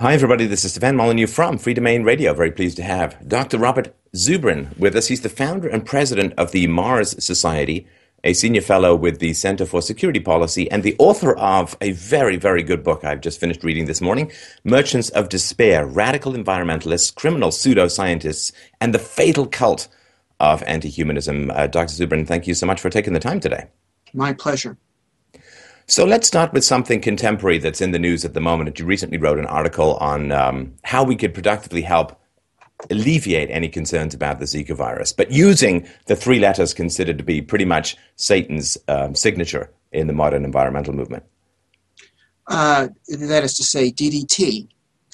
Hi, everybody. This is Stefan Molyneux from Freedomain Radio. Very pleased to have Dr. Robert Zubrin with us. He's the founder and president of the Mars Society, a senior fellow with the Center for Security Policy, and the author of a very, very good book I've just finished reading this morning Merchants of Despair Radical Environmentalists, Criminal Pseudoscientists, and the Fatal Cult of Anti-Humanism. Uh, Dr. Zubrin, thank you so much for taking the time today. My pleasure. So let's start with something contemporary that's in the news at the moment. You recently wrote an article on um, how we could productively help alleviate any concerns about the Zika virus, but using the three letters considered to be pretty much Satan's um, signature in the modern environmental movement. Uh, that is to say, DDT.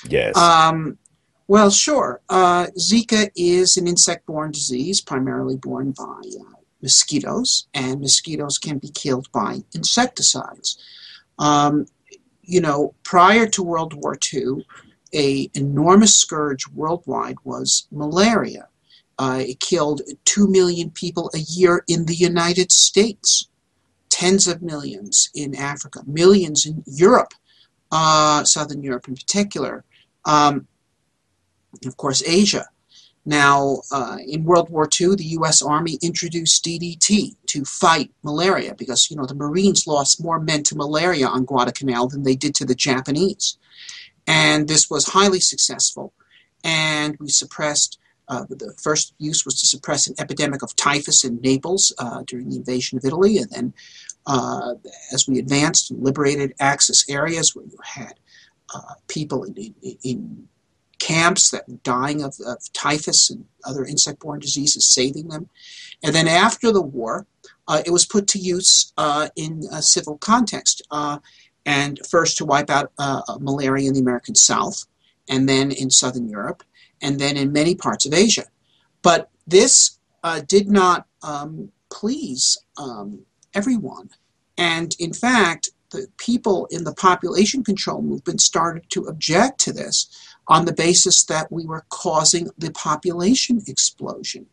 Yes. Um, well, sure. Uh, Zika is an insect borne disease, primarily borne by uh, mosquitoes, and mosquitoes can be killed by insecticides. Um, you know, prior to World War II, a enormous scourge worldwide was malaria. Uh, it killed two million people a year in the United States, tens of millions in Africa, millions in Europe, uh, Southern Europe in particular, um, of course, Asia. Now, uh, in World War II, the U.S. Army introduced DDT to fight malaria because, you know, the Marines lost more men to malaria on Guadalcanal than they did to the Japanese. And this was highly successful. And we suppressed, uh, the first use was to suppress an epidemic of typhus in Naples uh, during the invasion of Italy. And then uh, as we advanced and liberated Axis areas where you had uh, people in, in, in camps that were dying of, of typhus and other insect-borne diseases, saving them. And then after the war, uh, it was put to use uh, in a civil context, uh, and first to wipe out uh, malaria in the American South, and then in Southern Europe, and then in many parts of Asia. But this uh, did not um, please um, everyone. And in fact, the people in the population control movement started to object to this on the basis that we were causing the population explosion.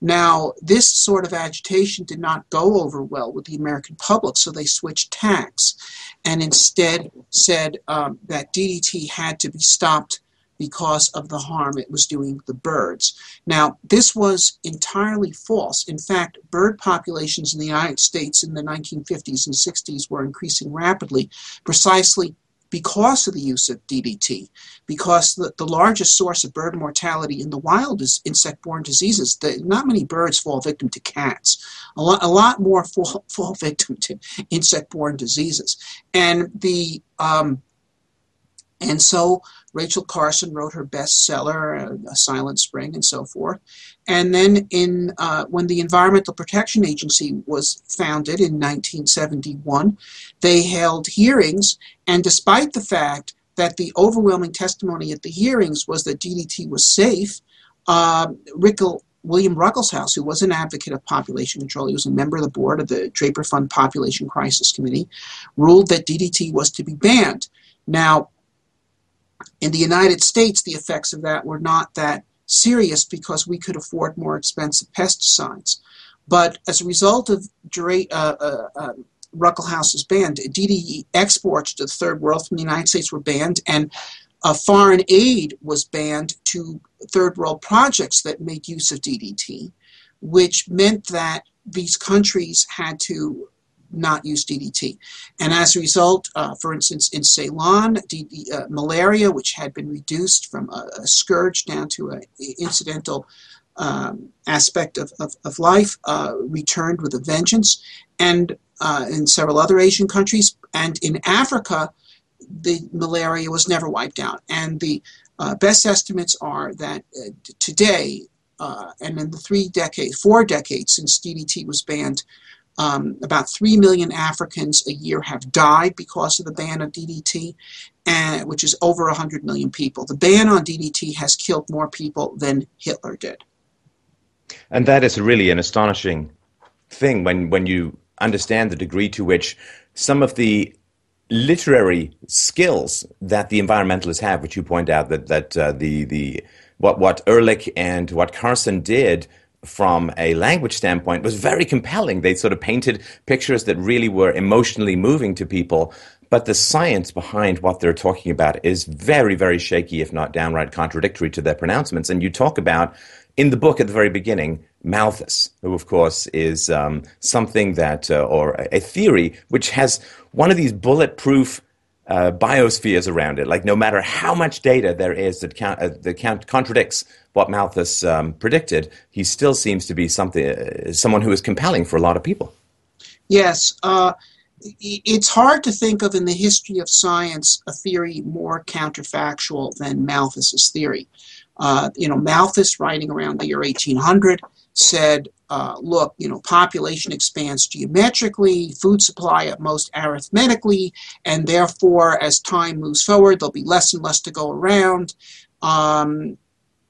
Now, this sort of agitation did not go over well with the American public, so they switched tacks and instead said um, that DDT had to be stopped because of the harm it was doing the birds. Now, this was entirely false. In fact, bird populations in the United States in the 1950s and 60s were increasing rapidly precisely because of the use of DDT, because the, the largest source of bird mortality in the wild is insect-borne diseases. The, not many birds fall victim to cats. A lot, a lot more fall, fall victim to insect-borne diseases. And the um, and so Rachel Carson wrote her bestseller, A Silent Spring, and so forth. And then, in uh, when the Environmental Protection Agency was founded in 1971, they held hearings, and despite the fact that the overwhelming testimony at the hearings was that DDT was safe, uh, Rickel, William Ruckelshaus, who was an advocate of population control, he was a member of the board of the Draper Fund Population Crisis Committee, ruled that DDT was to be banned. Now, in the United States, the effects of that were not that serious because we could afford more expensive pesticides. But as a result of uh, uh, uh, Ruckelshaus's ban, DDT exports to the third world from the United States were banned, and foreign aid was banned to third world projects that made use of DDT, which meant that these countries had to not use DDT. And as a result, uh, for instance, in Ceylon, uh, malaria, which had been reduced from a, a scourge down to an incidental um, aspect of, of, of life, uh, returned with a vengeance. And uh, in several other Asian countries, and in Africa, the malaria was never wiped out. And the uh, best estimates are that uh, today, and in the three decades, four decades since DDT was banned, um, about 3 million Africans a year have died because of the ban of DDT, and, which is over 100 million people. The ban on DDT has killed more people than Hitler did. And that is really an astonishing thing when, when you understand the degree to which some of the literary skills that the environmentalists have, which you point out that, that uh, the, the, what, what Ehrlich and what Carson did from a language standpoint was very compelling. They sort of painted pictures that really were emotionally moving to people. but the science behind what they're talking about is very, very shaky, if not downright contradictory to their pronouncements. And you talk about in the book at the very beginning, Malthus, who of course is um, something that, uh, or a theory which has one of these bulletproof uh, biospheres around it. Like no matter how much data there is that, count, uh, that count, contradicts what Malthus um, predicted, he still seems to be something, uh, someone who is compelling for a lot of people. Yes, uh, it's hard to think of in the history of science a theory more counterfactual than Malthus's theory. Uh, you know, Malthus, writing around the year 1800, said, uh, look, you know, population expands geometrically, food supply at most arithmetically, and therefore, as time moves forward, there'll be less and less to go around, um,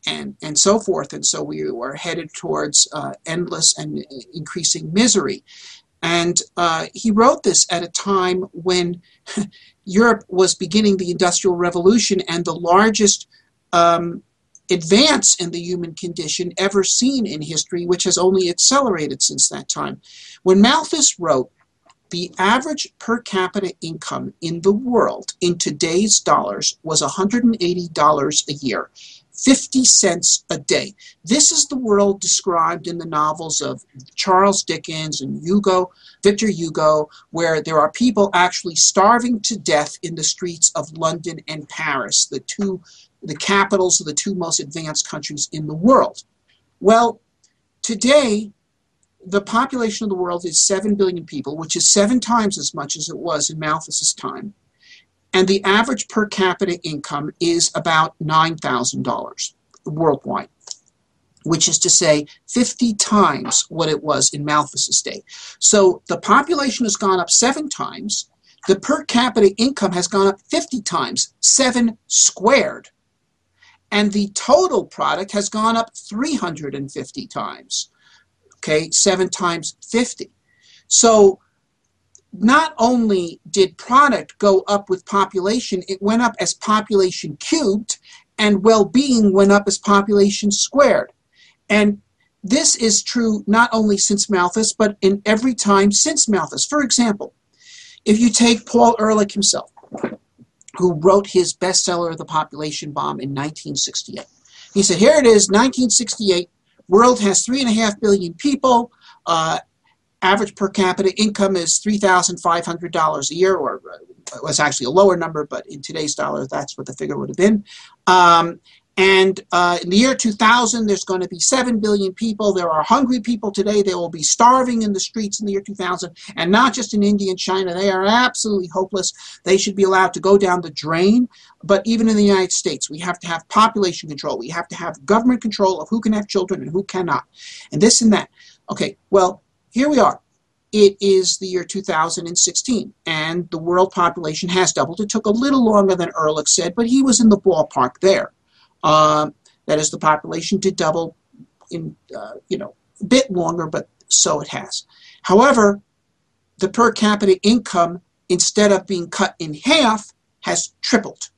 and and so forth. And so we were headed towards uh, endless and increasing misery. And uh, he wrote this at a time when Europe was beginning the Industrial Revolution, and the largest um, advance in the human condition ever seen in history, which has only accelerated since that time. When Malthus wrote, the average per capita income in the world in today's dollars was $180 a year, 50 cents a day. This is the world described in the novels of Charles Dickens and Hugo, Victor Hugo, where there are people actually starving to death in the streets of London and Paris, the two the capitals of the two most advanced countries in the world. Well, today, the population of the world is 7 billion people, which is seven times as much as it was in Malthus's time. And the average per capita income is about $9,000 worldwide, which is to say 50 times what it was in Malthus's day. So the population has gone up seven times. The per capita income has gone up 50 times, seven squared and the total product has gone up 350 times. Okay, seven times 50. So not only did product go up with population, it went up as population cubed, and well being went up as population squared. And this is true not only since Malthus, but in every time since Malthus. For example, if you take Paul Ehrlich himself, who wrote his bestseller, The Population Bomb, in 1968. He said, Here it is, 1968. World has three and a half billion people. Uh, average per capita income is $3,500 a year, or uh, was actually a lower number, but in today's dollar, that's what the figure would have been. Um, and uh, in the year 2000, there's going to be 7 billion people. There are hungry people today. They will be starving in the streets in the year 2000. And not just in India and China. They are absolutely hopeless. They should be allowed to go down the drain. But even in the United States, we have to have population control. We have to have government control of who can have children and who cannot. And this and that. Okay, well, here we are. It is the year 2016, and the world population has doubled. It took a little longer than Ehrlich said, but he was in the ballpark there. Uh, that is, the population did double in, uh, you know, a bit longer, but so it has. However, the per capita income, instead of being cut in half, has tripled.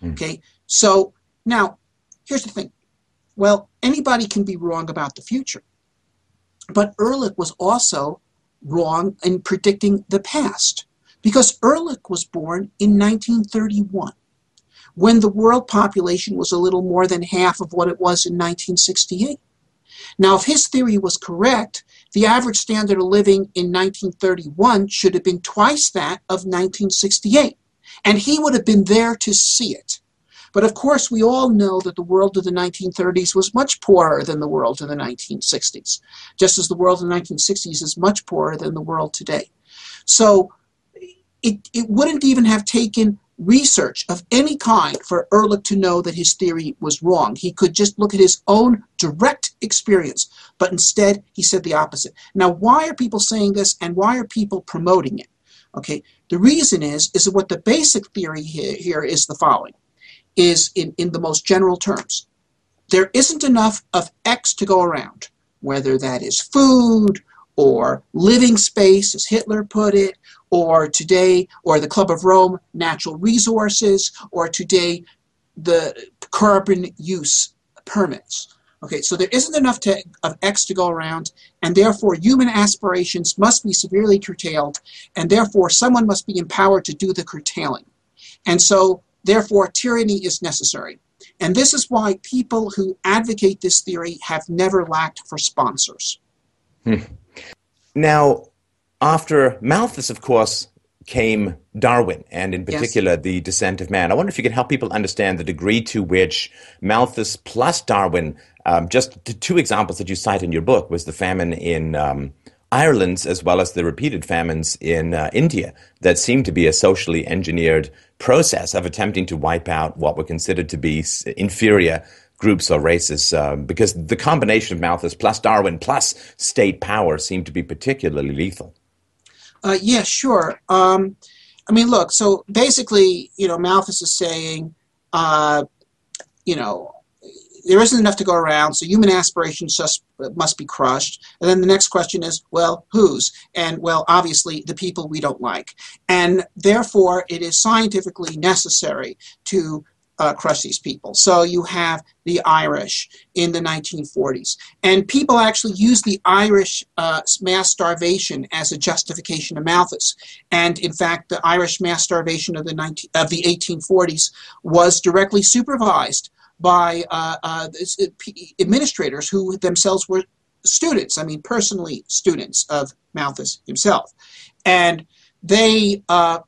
Mm. Okay, so now here's the thing. Well, anybody can be wrong about the future, but Ehrlich was also wrong in predicting the past because Ehrlich was born in 1931 when the world population was a little more than half of what it was in 1968. Now, if his theory was correct, the average standard of living in 1931 should have been twice that of 1968, and he would have been there to see it. But of course, we all know that the world of the 1930s was much poorer than the world of the 1960s, just as the world of the 1960s is much poorer than the world today. So it, it wouldn't even have taken research of any kind for Ehrlich to know that his theory was wrong. He could just look at his own direct experience, but instead he said the opposite. Now, why are people saying this and why are people promoting it? Okay, the reason is is that what the basic theory here, here is the following is in, in the most general terms. There isn't enough of X to go around, whether that is food or living space, as Hitler put it, or today, or the Club of Rome, natural resources, or today, the carbon use permits. Okay, so there isn't enough to, of X to go around, and therefore human aspirations must be severely curtailed, and therefore someone must be empowered to do the curtailing. And so, therefore, tyranny is necessary. And this is why people who advocate this theory have never lacked for sponsors. Hmm. Now, after Malthus, of course, came Darwin, and in particular yes. the descent of man. I wonder if you could help people understand the degree to which Malthus plus Darwin, um, just two examples that you cite in your book, was the famine in um, Ireland as well as the repeated famines in uh, India that seemed to be a socially engineered process of attempting to wipe out what were considered to be inferior groups or races, uh, because the combination of Malthus plus Darwin plus state power seemed to be particularly lethal. Uh, yeah, sure. Um, I mean, look. So basically, you know, Malthus is saying, uh, you know, there isn't enough to go around, so human aspirations just must be crushed. And then the next question is, well, whose? And well, obviously, the people we don't like. And therefore, it is scientifically necessary to uh, crush these people. So you have the Irish in the 1940s. And people actually use the Irish uh, mass starvation as a justification of Malthus. And in fact, the Irish mass starvation of the, 19, of the 1840s was directly supervised by uh, uh, administrators who themselves were students, I mean, personally students of Malthus himself. And they, uh,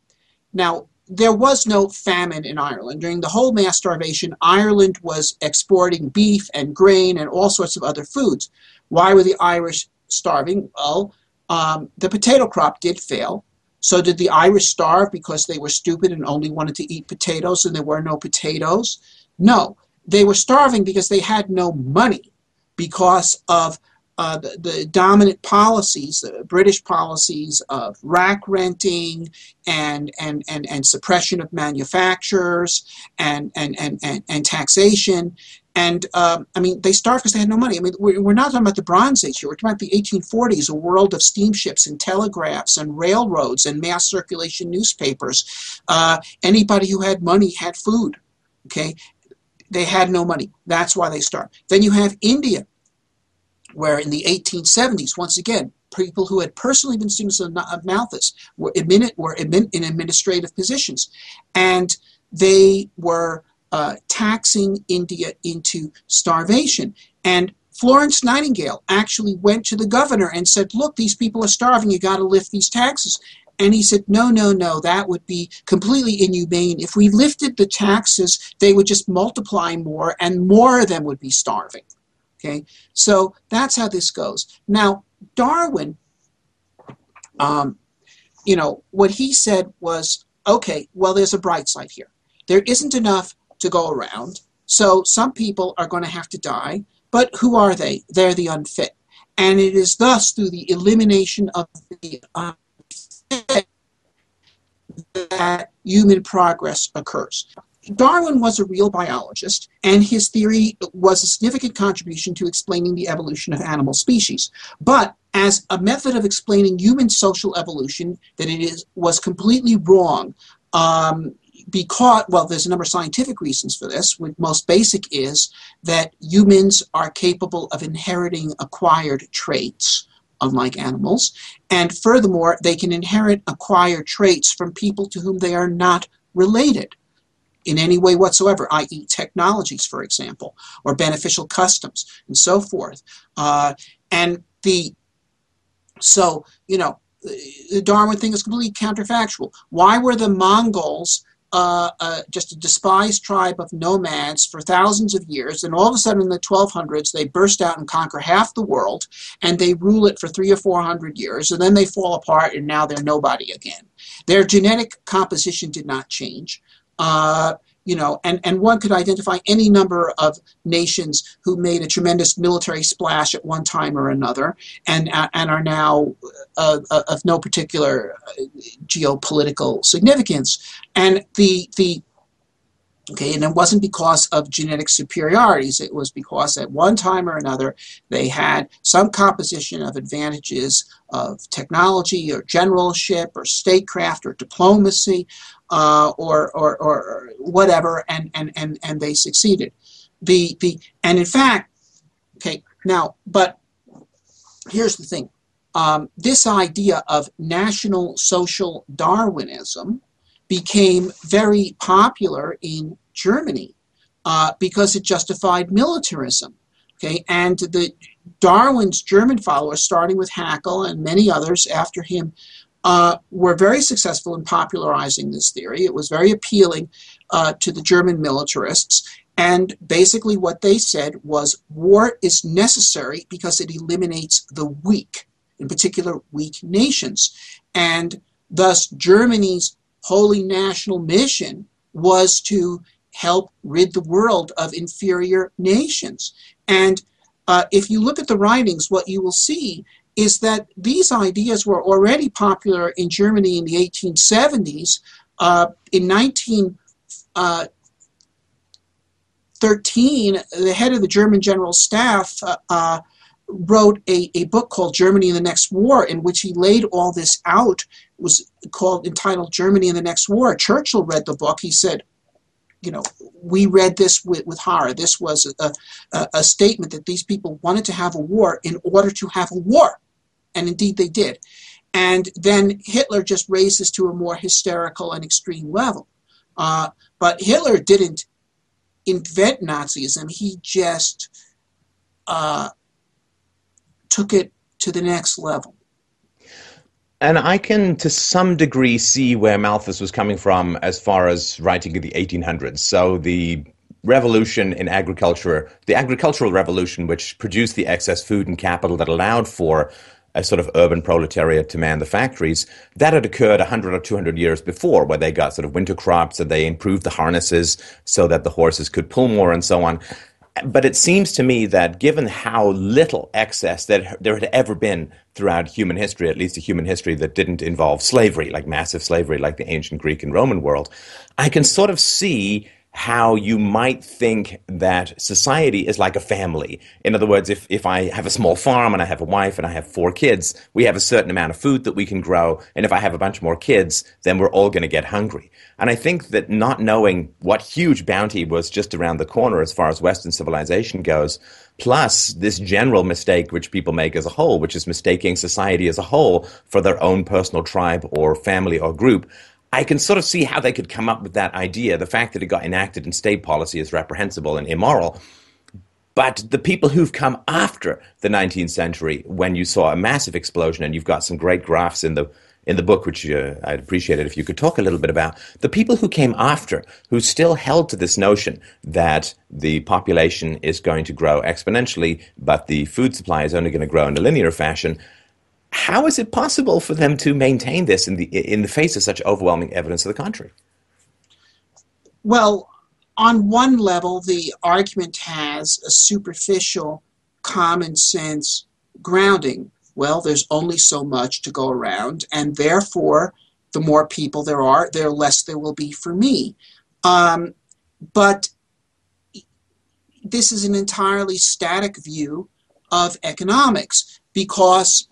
now, there was no famine in Ireland. During the whole mass starvation, Ireland was exporting beef and grain and all sorts of other foods. Why were the Irish starving? Well, um, the potato crop did fail. So did the Irish starve because they were stupid and only wanted to eat potatoes and there were no potatoes? No. They were starving because they had no money because of uh, the, the, dominant policies, the British policies of rack renting and, and, and, and suppression of manufacturers and, and, and, and, and taxation. And um, I mean, they starved because they had no money. I mean, we're, we're, not talking about the Bronze Age here. We're talking about the 1840s, a world of steamships and telegraphs and railroads and mass circulation newspapers. Uh, anybody who had money had food. Okay, they had no money. That's why they starved. Then you have India where in the 1870s, once again, people who had personally been students of Malthus were, admitted, were in administrative positions. And they were uh, taxing India into starvation. And Florence Nightingale actually went to the governor and said, Look, these people are starving, you got to lift these taxes. And he said, No, no, no, that would be completely inhumane. If we lifted the taxes, they would just multiply more, and more of them would be starving. Okay, so that's how this goes. Now, Darwin, um, you know, what he said was, okay, well, there's a bright side here. There isn't enough to go around, so some people are going to have to die. But who are they? They're the unfit. And it is thus through the elimination of the unfit that human progress occurs. Darwin was a real biologist, and his theory was a significant contribution to explaining the evolution of animal species. But as a method of explaining human social evolution, that it is was completely wrong. Um, because well there's a number of scientific reasons for this the most basic is that humans are capable of inheriting acquired traits unlike animals and furthermore they can inherit acquired traits from people to whom they are not related in any way whatsoever, i.e., technologies, for example, or beneficial customs, and so forth. Uh, and the so you know the Darwin thing is completely counterfactual. Why were the Mongols uh, uh, just a despised tribe of nomads for thousands of years, and all of a sudden in the 1200s they burst out and conquer half the world, and they rule it for three or four hundred years, and then they fall apart, and now they're nobody again. Their genetic composition did not change. Uh, you know, and, and one could identify any number of nations who made a tremendous military splash at one time or another and, and are now uh, uh of no particular uh, geopolitical significance. And the, the Okay, and it wasn't because of genetic superiorities. It was because at one time or another they had some composition of advantages of technology or generalship or statecraft or diplomacy uh, or, or, or whatever, and, and, and, and they succeeded. The, the, and in fact, Okay, now, but here's the thing. Um, this idea of national social Darwinism became very popular in Germany uh, because it justified militarism. Okay, and the Darwin's German followers, starting with Haeckel and many others after him, uh, were very successful in popularizing this theory. It was very appealing uh, to the German militarists. And basically, what they said was war is necessary because it eliminates the weak, in particular, weak nations. And thus, Germany's holy national mission was to help rid the world of inferior nations. And uh, if you look at the writings, what you will see is that these ideas were already popular in Germany in the 1870s. Uh, in 1913, uh, the head of the German General Staff uh, uh, wrote a, a book called Germany in the Next War, in which he laid all this out. It was called entitled Germany in the Next War. Churchill read the book. He said, you know, we read this with, with horror. This was a, a, a, statement that these people wanted to have a war in order to have a war. And indeed they did. And then Hitler just raised this to a more hysterical and extreme level. Uh, but Hitler didn't invent Nazism, he just uh, took it to the next level. And I can, to some degree, see where Malthus was coming from as far as writing in the 1800s. So the revolution in agriculture, the agricultural revolution, which produced the excess food and capital that allowed for a sort of urban proletariat to man the factories, that had occurred 100 or 200 years before, where they got sort of winter crops and they improved the harnesses so that the horses could pull more and so on but it seems to me that given how little excess that there had ever been throughout human history, at least a human history that didn't involve slavery, like massive slavery, like the ancient Greek and Roman world, I can sort of see how you might think that society is like a family. In other words, if, if I have a small farm and I have a wife and I have four kids, we have a certain amount of food that we can grow. And if I have a bunch more kids, then we're all going to get hungry. And I think that not knowing what huge bounty was just around the corner as far as Western civilization goes, plus this general mistake which people make as a whole, which is mistaking society as a whole for their own personal tribe or family or group, I can sort of see how they could come up with that idea. The fact that it got enacted in state policy is reprehensible and immoral. But the people who've come after the 19th century, when you saw a massive explosion, and you've got some great graphs in the in the book, which uh, I'd appreciate it if you could talk a little bit about the people who came after, who still held to this notion that the population is going to grow exponentially, but the food supply is only going to grow in a linear fashion how is it possible for them to maintain this in the in the face of such overwhelming evidence to the contrary? Well, on one level, the argument has a superficial common sense grounding. Well, there's only so much to go around, and therefore, the more people there are, the less there will be for me. Um, but this is an entirely static view of economics because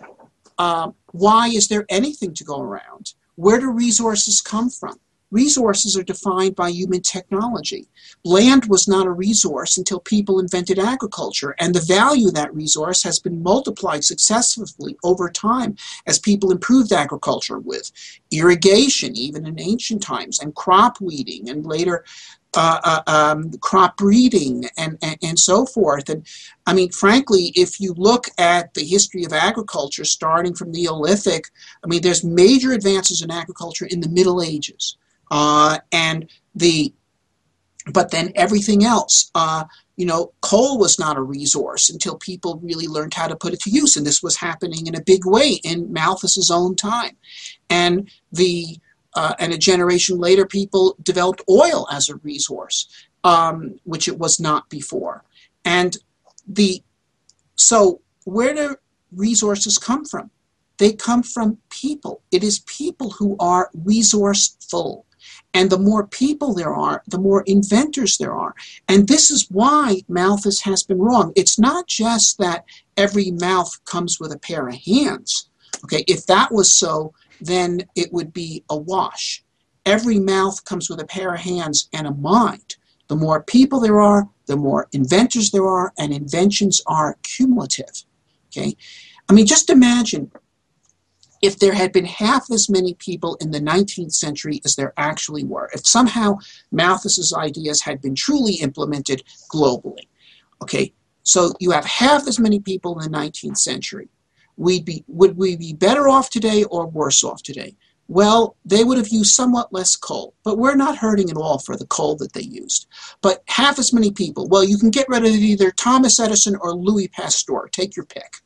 uh, why is there anything to go around? Where do resources come from? Resources are defined by human technology. Land was not a resource until people invented agriculture, and the value of that resource has been multiplied successively over time as people improved agriculture with irrigation, even in ancient times, and crop weeding, and later uh, uh, um, crop breeding and, and, and, so forth. And I mean, frankly, if you look at the history of agriculture starting from Neolithic, I mean, there's major advances in agriculture in the Middle Ages. Uh, and the, but then everything else, uh, you know, coal was not a resource until people really learned how to put it to use. And this was happening in a big way in Malthus's own time. And the, uh, and a generation later, people developed oil as a resource, um, which it was not before. And the so where do resources come from? They come from people. It is people who are resourceful. And the more people there are, the more inventors there are. And this is why Malthus has been wrong. It's not just that every mouth comes with a pair of hands. Okay, if that was so, then it would be a wash. Every mouth comes with a pair of hands and a mind. The more people there are, the more inventors there are, and inventions are cumulative. Okay? I mean, just imagine if there had been half as many people in the 19th century as there actually were, if somehow Malthus's ideas had been truly implemented globally. Okay, so you have half as many people in the 19th century. We'd be, would we be better off today or worse off today? Well, they would have used somewhat less coal, but we're not hurting at all for the coal that they used. But half as many people, well, you can get rid of either Thomas Edison or Louis Pasteur. Take your pick.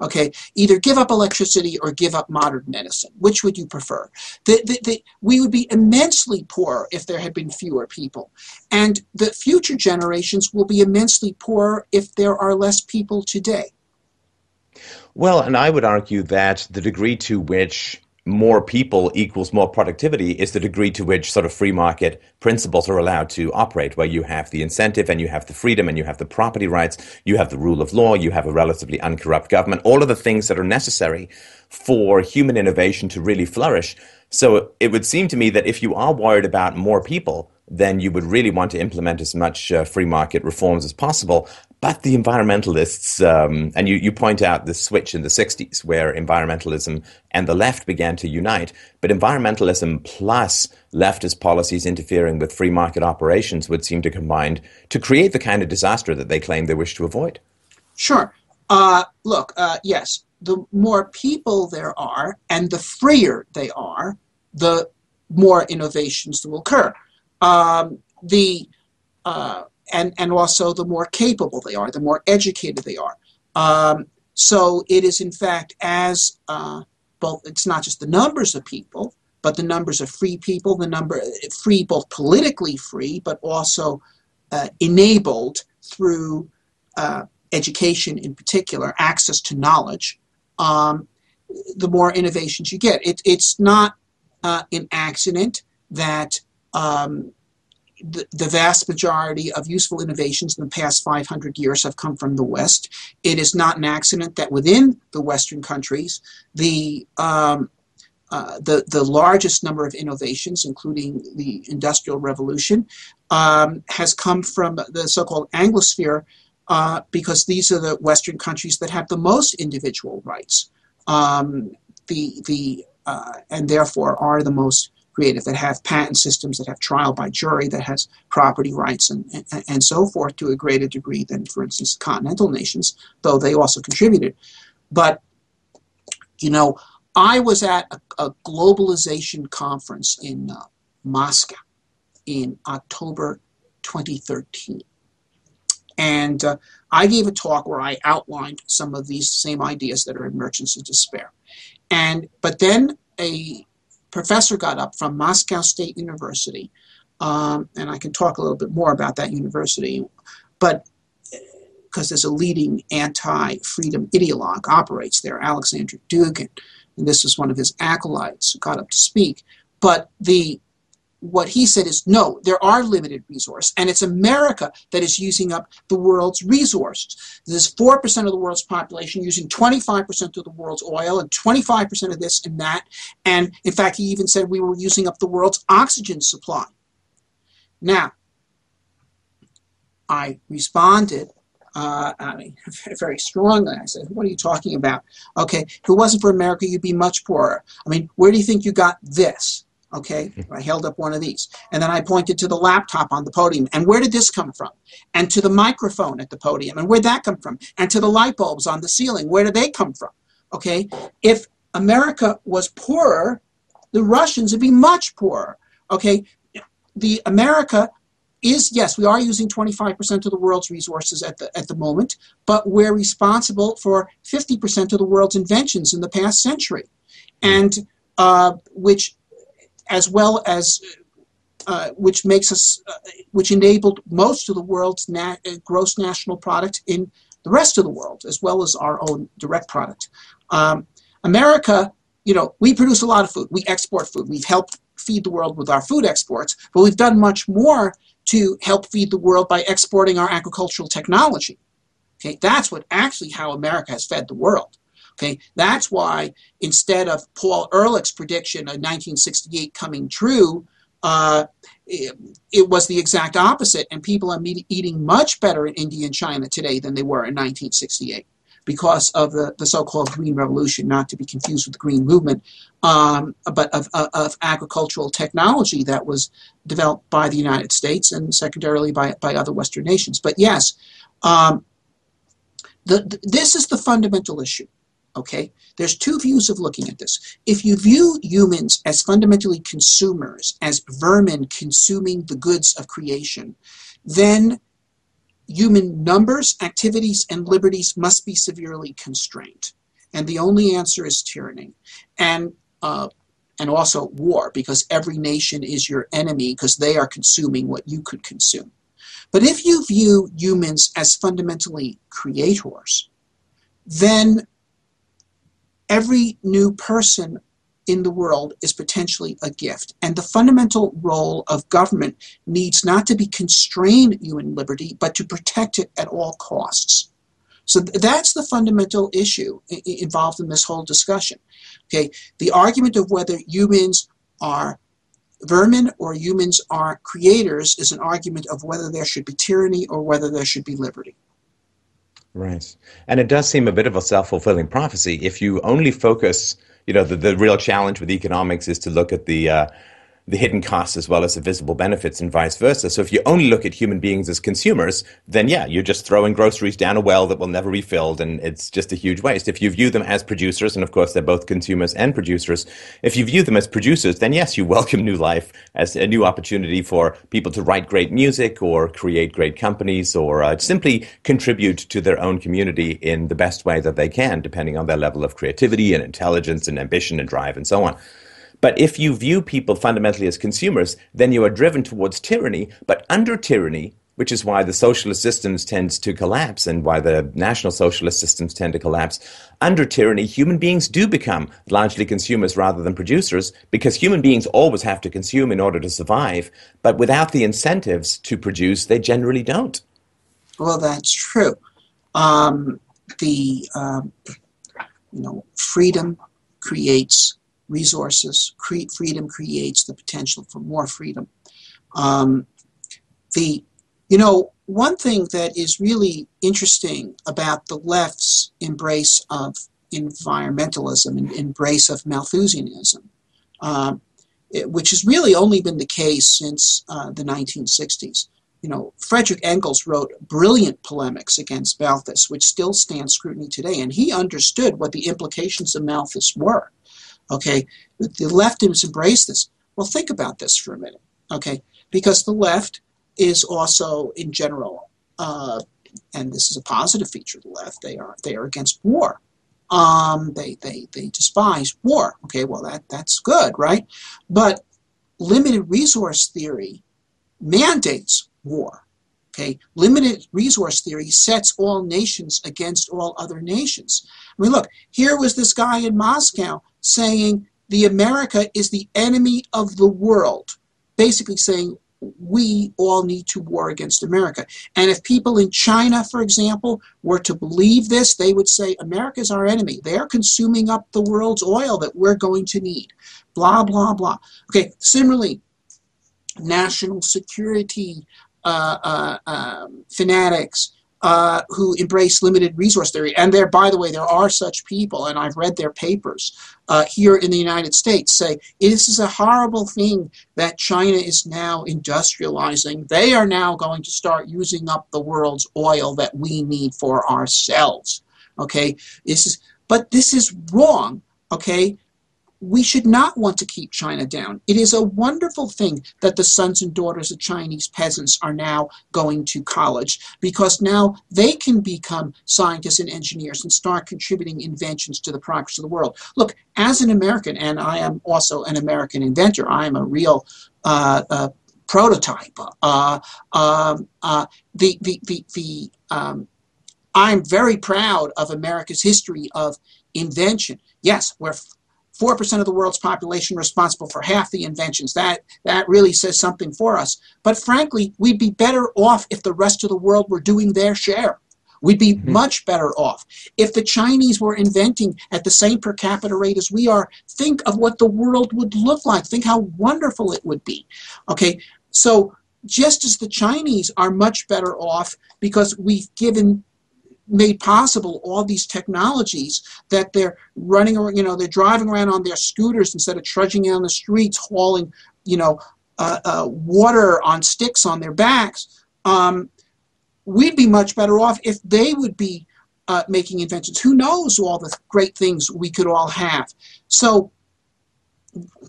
Okay, either give up electricity or give up modern medicine. Which would you prefer? The, the, the, we would be immensely poorer if there had been fewer people. And the future generations will be immensely poorer if there are less people today. Well, and I would argue that the degree to which more people equals more productivity is the degree to which sort of free market principles are allowed to operate, where you have the incentive and you have the freedom and you have the property rights, you have the rule of law, you have a relatively uncorrupt government, all of the things that are necessary for human innovation to really flourish. So it would seem to me that if you are worried about more people, then you would really want to implement as much uh, free market reforms as possible. But the environmentalists, um, and you, you point out the switch in the 60s where environmentalism and the left began to unite, but environmentalism plus leftist policies interfering with free market operations would seem to combine to create the kind of disaster that they claim they wish to avoid. Sure. Uh, look, uh, yes, the more people there are and the freer they are, the more innovations will occur. Um, the uh, and and also the more capable they are, the more educated they are. Um, so it is in fact as uh, both. It's not just the numbers of people, but the numbers of free people, the number free both politically free, but also uh, enabled through uh, education in particular, access to knowledge. Um, the more innovations you get, it, it's not uh, an accident that um, the, vast majority of useful innovations in the past 500 years have come from the West. It is not an accident that within the Western countries, the um, uh, the, the largest number of innovations, including the Industrial Revolution, um, has come from the so called Anglosphere uh, because these are the Western countries that have the most individual rights. Um, the, the, uh, and therefore are the most creative, that have patent systems, that have trial by jury, that has property rights, and, and, and so forth to a greater degree than, for instance, continental nations, though they also contributed. But, you know, I was at a, a globalization conference in uh, Moscow in October 2013. And uh, I gave a talk where I outlined some of these same ideas that are in Merchants of Despair. And but then a professor got up from Moscow State University, um, and I can talk a little bit more about that university, but because there's a leading anti-freedom ideologue operates there, Alexander Dugin, and this is one of his acolytes got up to speak. But the what he said is no, there are limited resources, and it's America that is using up the world's resources. There's 4% of the world's population using 25% of the world's oil and 25% of this and that. And in fact, he even said we were using up the world's oxygen supply. Now, I responded uh, I mean, very strongly. I said, What are you talking about? Okay, if it wasn't for America, you'd be much poorer. I mean, where do you think you got this? Okay, I held up one of these. And then I pointed to the laptop on the podium. And where did this come from? And to the microphone at the podium. And where'd that come from? And to the light bulbs on the ceiling. Where did they come from? Okay, if America was poorer, the Russians would be much poorer. Okay, the America is yes, we are using 25% of the world's resources at the at the moment, but we're responsible for 50% of the world's inventions in the past century, and uh, which as well as uh, which makes us, uh, which enabled most of the world's na- uh, gross national product in the rest of the world, as well as our own direct product. Um, America, you know, we produce a lot of food. We export food. We've helped feed the world with our food exports, but we've done much more to help feed the world by exporting our agricultural technology. Okay, that's what actually how America has fed the world. Okay, that's why instead of Paul Ehrlich's prediction of 1968 coming true, uh, it, it, was the exact opposite, and people are eating much better in India and China today than they were in 1968 because of the, the so-called Green Revolution, not to be confused with the Green Movement, um, but of, of, of, agricultural technology that was developed by the United States and secondarily by, by other Western nations. But yes, um, the, the, this is the fundamental issue. Okay, there's two views of looking at this. If you view humans as fundamentally consumers, as vermin consuming the goods of creation, then human numbers, activities, and liberties must be severely constrained. And the only answer is tyranny. And uh, and also war, because every nation is your enemy because they are consuming what you could consume. But if you view humans as fundamentally creators, then every new person in the world is potentially a gift. And the fundamental role of government needs not to be constrain human liberty, but to protect it at all costs. So that's the fundamental issue involved in this whole discussion. Okay, the argument of whether humans are vermin or humans are creators is an argument of whether there should be tyranny or whether there should be liberty. Right. And it does seem a bit of a self fulfilling prophecy. If you only focus, you know, the, the real challenge with economics is to look at the, uh, the hidden costs as well as the visible benefits and vice versa. So if you only look at human beings as consumers, then yeah, you're just throwing groceries down a well that will never be filled and it's just a huge waste. If you view them as producers, and of course they're both consumers and producers, if you view them as producers, then yes, you welcome new life as a new opportunity for people to write great music or create great companies or uh, simply contribute to their own community in the best way that they can, depending on their level of creativity and intelligence and ambition and drive and so on. But if you view people fundamentally as consumers, then you are driven towards tyranny. But under tyranny, which is why the socialist systems tend to collapse and why the national socialist systems tend to collapse. Under tyranny, human beings do become largely consumers rather than producers because human beings always have to consume in order to survive. But without the incentives to produce, they generally don't. Well, that's true. Um, the um, you know freedom creates resources. Freedom creates the potential for more freedom. Um, the, you know, one thing that is really interesting about the left's embrace of environmentalism and embrace of Malthusianism, um, it, which has really only been the case since uh, the 1960s. You know, Frederick Engels wrote brilliant polemics against Malthus, which still stand scrutiny today, and he understood what the implications of Malthus were. Okay, the left has embraced this. Well, think about this for a minute. Okay, because the left is also, in general, uh, and this is a positive feature of the left. They are they are against war. Um, they they they despise war. Okay, well that that's good, right? But limited resource theory mandates war. Okay, limited resource theory sets all nations against all other nations. I mean, look, here was this guy in Moscow saying the America is the enemy of the world, basically saying we all need to war against America. And if people in China, for example, were to believe this, they would say America is our enemy. They are consuming up the world's oil that we're going to need. Blah, blah, blah. Okay, similarly, national security uh, uh, um, fanatics uh, who embrace limited resource theory. And there, by the way, there are such people, and I've read their papers uh, here in the United States say this is a horrible thing that China is now industrializing. They are now going to start using up the world's oil that we need for ourselves. Okay, this is, but this is wrong. Okay, we should not want to keep China down. It is a wonderful thing that the sons and daughters of Chinese peasants are now going to college because now they can become scientists and engineers and start contributing inventions to the progress of the world. Look, as an American, and I am also an American inventor, I am a real uh, uh, prototype. Uh, um, uh the the the, the um, I'm very proud of America's history of invention. Yes, we're 4% of the world's population responsible for half the inventions. That, that really says something for us. But frankly, we'd be better off if the rest of the world were doing their share. We'd be mm-hmm. much better off. If the Chinese were inventing at the same per capita rate as we are, think of what the world would look like. Think how wonderful it would be. Okay, so just as the Chinese are much better off because we've given made possible all these technologies that they're running around, you know, they're driving around on their scooters instead of trudging down the streets hauling, you know, uh, uh, water on sticks on their backs. Um, we'd be much better off if they would be uh, making inventions. Who knows all the great things we could all have. So,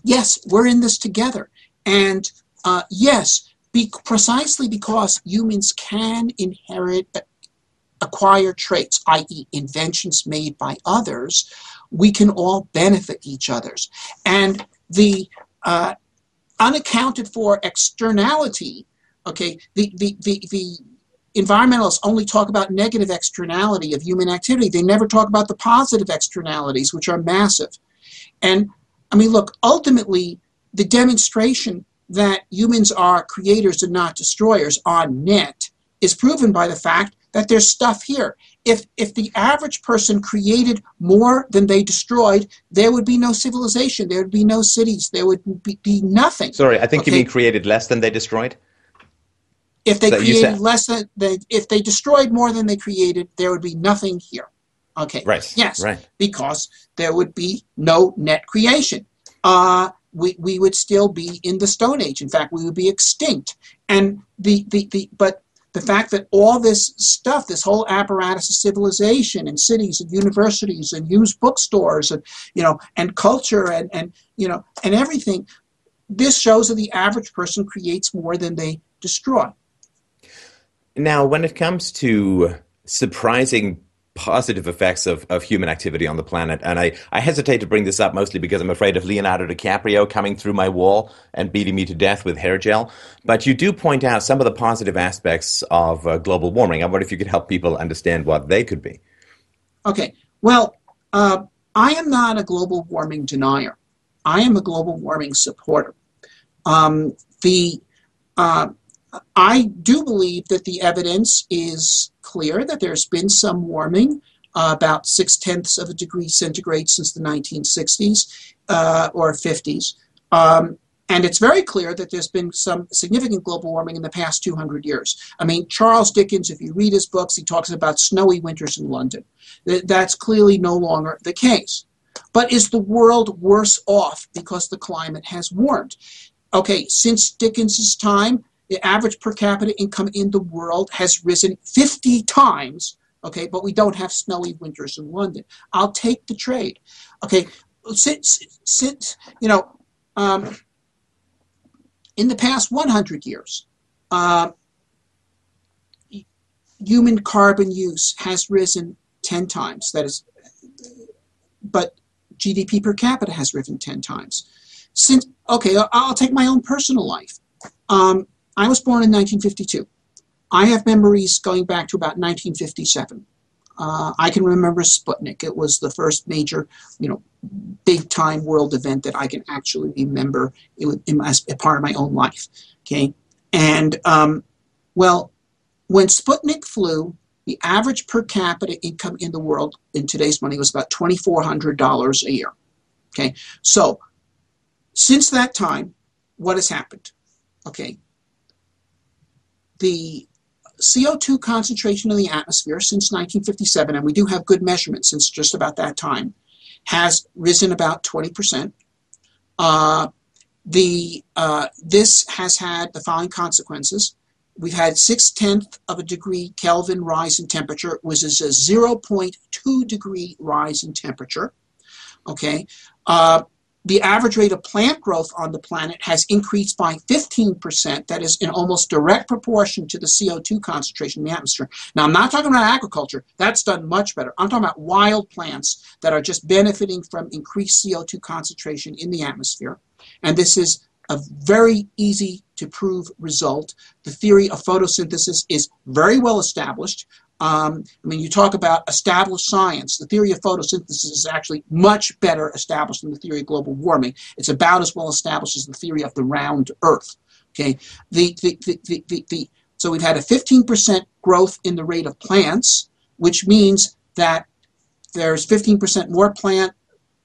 yes, we're in this together. And uh, yes, be, precisely because humans can inherit acquire traits, i.e., inventions made by others, we can all benefit each other's. And the uh, unaccounted for externality, okay, the, the, the, the environmentalists only talk about negative externality of human activity. They never talk about the positive externalities, which are massive. And I mean, look, ultimately, the demonstration that humans are creators and not destroyers on net is proven by the fact that there's stuff here. If if the average person created more than they destroyed, there would be no civilization. There would be no cities. There would be, be nothing. Sorry, I think okay? you mean created less than they destroyed. If they created less than they, if they destroyed more than they created, there would be nothing here. Okay. Right. Yes. Right. Because there would be no net creation. Uh, we, we would still be in the Stone Age. In fact, we would be extinct. And the, the, the but the fact that all this stuff, this whole apparatus of civilization and cities and universities and used bookstores and you know and culture and and you know and everything, this shows that the average person creates more than they destroy. Now, when it comes to surprising positive effects of, of human activity on the planet. And I, I hesitate to bring this up mostly because I'm afraid of Leonardo DiCaprio coming through my wall and beating me to death with hair gel. But you do point out some of the positive aspects of uh, global warming. I wonder if you could help people understand what they could be. Okay. Well, uh, I am not a global warming denier. I am a global warming supporter. Um, the uh, I do believe that the evidence is clear that there's been some warming, uh, about six tenths of a degree centigrade since the 1960s uh, or 50s. Um, and it's very clear that there's been some significant global warming in the past 200 years. I mean, Charles Dickens, if you read his books, he talks about snowy winters in London. That's clearly no longer the case. But is the world worse off because the climate has warmed? Okay, since Dickens's time, the average per capita income in the world has risen 50 times okay but we don't have snowy winters in london. I'll take the trade okay? Since since you know um, in the past 100 years uh, human carbon use has risen 10 times that is but gdp per capita has risen 10 times. Since okay i'll take my own personal life. Um, I was born in 1952. I have memories going back to about 1957. Uh, I can remember Sputnik. It was the first major, you know, big time world event that I can actually remember in, in as a part of my own life. Okay, and um, well, when Sputnik flew, the average per capita income in the world in today's money was about twenty four hundred dollars a year. Okay, so since that time, what has happened? Okay, the CO2 concentration in the atmosphere since 1957, and we do have good measurements since just about that time, has risen about 20%. Uh, the, uh, this has had the following consequences. We've had six tenths of a degree Kelvin rise in temperature, which is a 0.2 degree rise in temperature. Okay. Uh, the average rate of plant growth on the planet has increased by 15%. That is in almost direct proportion to the CO2 concentration in the atmosphere. Now, I'm not talking about agriculture. That's done much better. I'm talking about wild plants that are just benefiting from increased CO2 concentration in the atmosphere. And this is a very easy to prove result. The theory of photosynthesis is very well established. Um, I mean, you talk about established science. The theory of photosynthesis is actually much better established than the theory of global warming. It's about as well established as the theory of the round Earth. Okay, the, the, the, the, the, so we've had a 15% growth in the rate of plants. which means that there's 15% more plant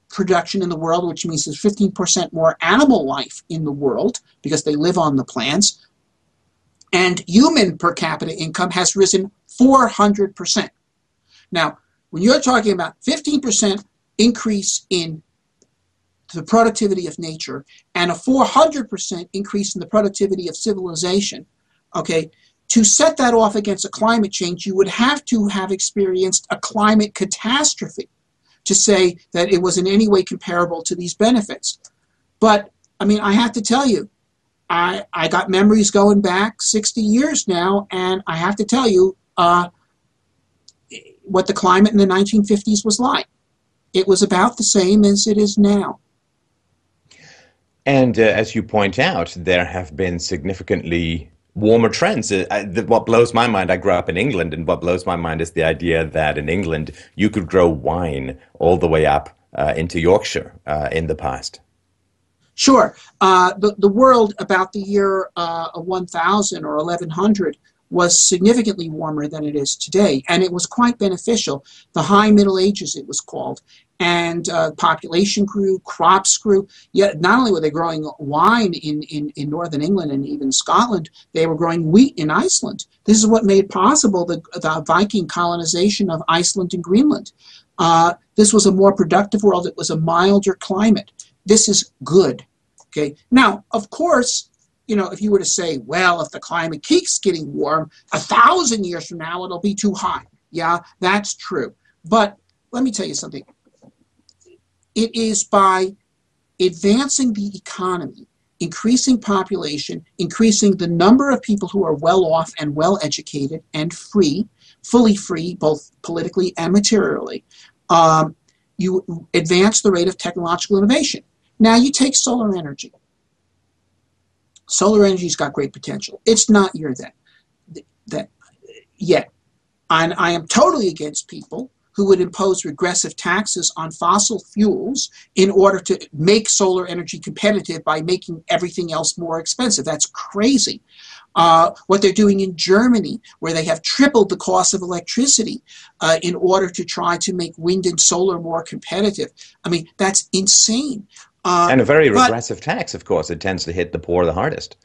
production in the world, which means there's 15% more animal life in the world because they live on the plants. And human per capita income has risen 400%. Now, when you're talking about 15% increase in the productivity of nature and a 400% increase in the productivity of civilization, okay, to set that off against a climate change, you would have to have experienced a climate catastrophe to say that it was in any way comparable to these benefits. But I mean, I have to tell you, I, I got memories going back 60 years now, and I have to tell you uh, what the climate in the 1950s was like. It was about the same as it is now. And uh, as you point out, there have been significantly warmer trends. Uh, I, the, what blows my mind, I grew up in England, and what blows my mind is the idea that in England you could grow wine all the way up uh, into Yorkshire uh, in the past. Sure. Uh, the, the world about the year uh, 1000 or 1100 was significantly warmer than it is today, and it was quite beneficial. The High Middle Ages, it was called, and uh, population grew, crops grew. Yet, not only were they growing wine in, in, in northern England and even Scotland, they were growing wheat in Iceland. This is what made possible the, the Viking colonization of Iceland and Greenland. Uh, this was a more productive world. It was a milder climate. This is good. Okay. Now, of course, you know, if you were to say, well, if the climate keeps getting warm, a thousand years from now it'll be too hot. Yeah, that's true. But let me tell you something. It is by advancing the economy, increasing population, increasing the number of people who are well off and well educated and free, fully free, both politically and materially, um, you advance the rate of technological innovation. Now you take solar energy. Solar energy's got great potential. It's not your that that yet. And I am totally against people who would impose regressive taxes on fossil fuels in order to make solar energy competitive by making everything else more expensive. That's crazy. Uh, what they're doing in Germany, where they have tripled the cost of electricity uh, in order to try to make wind and solar more competitive. I mean, that's insane. Uh, and a very but, regressive tax, of course. It tends to hit the poor the hardest.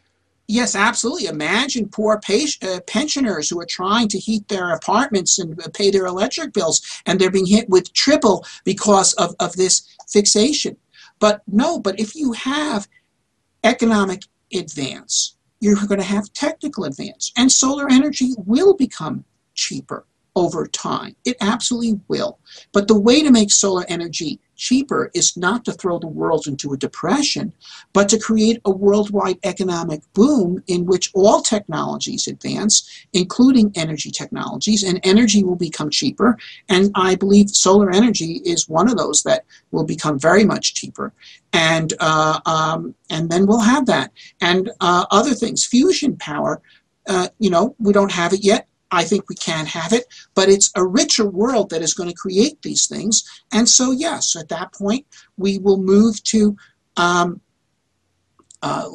Yes, absolutely. Imagine poor uh, pensioners who are trying to heat their apartments and pay their electric bills, and they're being hit with triple because of, of this fixation. But no, but if you have economic advance, you're going to have technical advance, and solar energy will become cheaper over time. It absolutely will. But the way to make solar energy cheaper is not to throw the world into a depression, but to create a worldwide economic boom in which all technologies advance, including energy technologies, and energy will become cheaper. And I believe solar energy is one of those that will become very much cheaper. And uh, um, and then we'll have that and uh, other things, fusion power. Uh, you know, we don't have it yet. I think we can have it, but it's a richer world that is going to create these things. And so, yes, at that point, we will move to um, uh,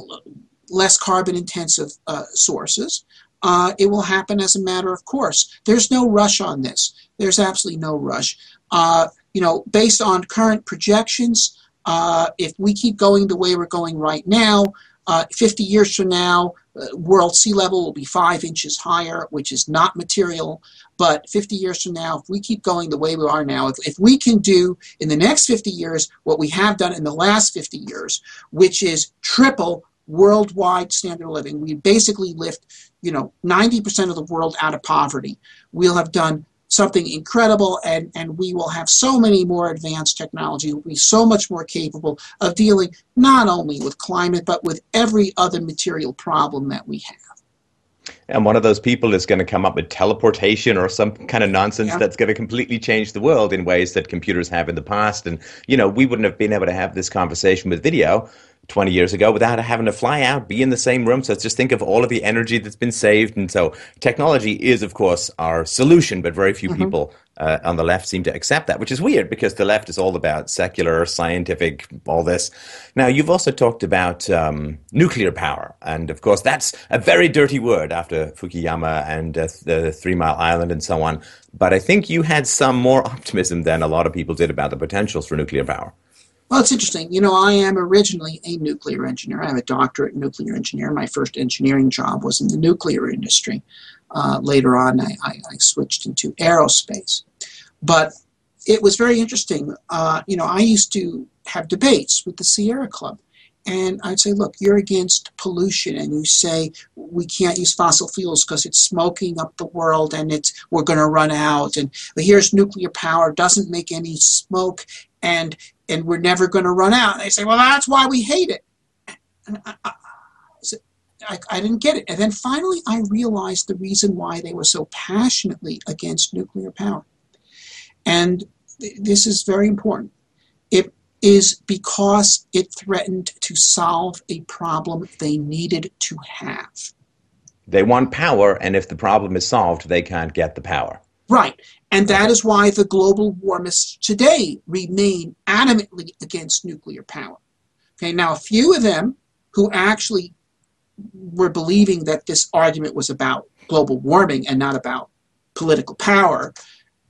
less carbon intensive uh, sources. Uh, it will happen as a matter of course. There's no rush on this. There's absolutely no rush. Uh, you know, based on current projections, uh, if we keep going the way we're going right now, uh, 50 years from now, Uh, world sea level will be five inches higher, which is not material. But 50 years from now, if we keep going the way we are now, if, if we can do in the next 50 years what we have done in the last 50 years, which is triple worldwide standard of living, we basically lift, you know, 90% of the world out of poverty. We'll have done something incredible and, and we will have so many more advanced technology. We'll be so much more capable of dealing not only with climate but with every other material problem that we have. And one of those people is going to come up with teleportation or some kind of nonsense yeah. that's going to completely change the world in ways that computers have in the past. And you know we wouldn't have been able to have this conversation with video 20 years ago without having to fly out, be in the same room. So let's just think of all of the energy that's been saved. And so technology is, of course, our solution, but very few mm-hmm. people uh, on the left seem to accept that, which is weird because the left is all about secular, scientific, all this. Now, you've also talked about um, nuclear power. And of course, that's a very dirty word after Fukushima and uh, the Three Mile Island and so on. But I think you had some more optimism than a lot of people did about the potentials for nuclear power. Well, it's interesting. You know, I am originally a nuclear engineer. I have a doctorate in nuclear engineer. My first engineering job was in the nuclear industry. Uh, later on, I, I, I, switched into aerospace. But it was very interesting. Uh, you know, I used to have debates with the Sierra Club. And I'd say, look, you're against pollution, and you say we can't use fossil fuels because it's smoking up the world, and it's we're going to run out. And here's nuclear power doesn't make any smoke, and and we're never going to run out. And they say, well, that's why we hate it. And I, I, I, I didn't get it. And then finally, I realized the reason why they were so passionately against nuclear power. And th- this is very important. It is because it threatened to solve a problem they needed to have. They want power, and if the problem is solved, they can't get the power. Right. And that is why the global warmists today remain adamantly against nuclear power. Okay, now a few of them who actually were believing that this argument was about global warming and not about political power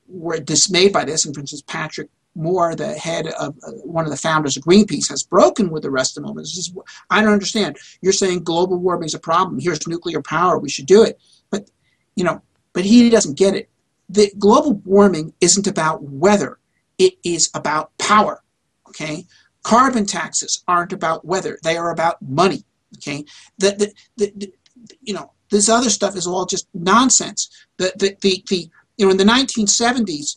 were dismayed by this. And for instance, Patrick Moore, the head of uh, one of the founders of Greenpeace, has broken with the rest of them. Is, I don't understand. You're saying global warming is a problem. Here's nuclear power. We should do it. But you know, but he doesn't get it. The global warming isn't about weather. It is about power. Okay. Carbon taxes aren't about weather. They are about money. Okay, the, the, the, the you know this other stuff is all just nonsense. The the the, the you know in the 1970s,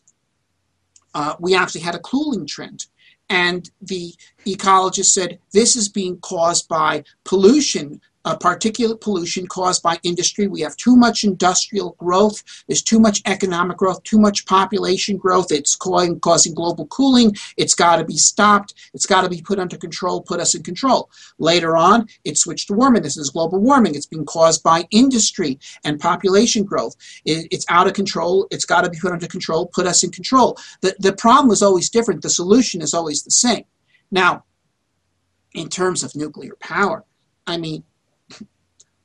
uh, we actually had a cooling trend, and the ecologists said this is being caused by pollution uh, particulate pollution caused by industry. We have too much industrial growth. There's too much economic growth, too much population growth. It's causing, causing global cooling. It's got to be stopped. It's got to be put under control, put us in control. Later on, it switched to warming. This is global warming. It's being caused by industry and population growth. It, it's out of control. It's got to be put under control, put us in control. The, the problem is always different. The solution is always the same. Now, in terms of nuclear power, I mean,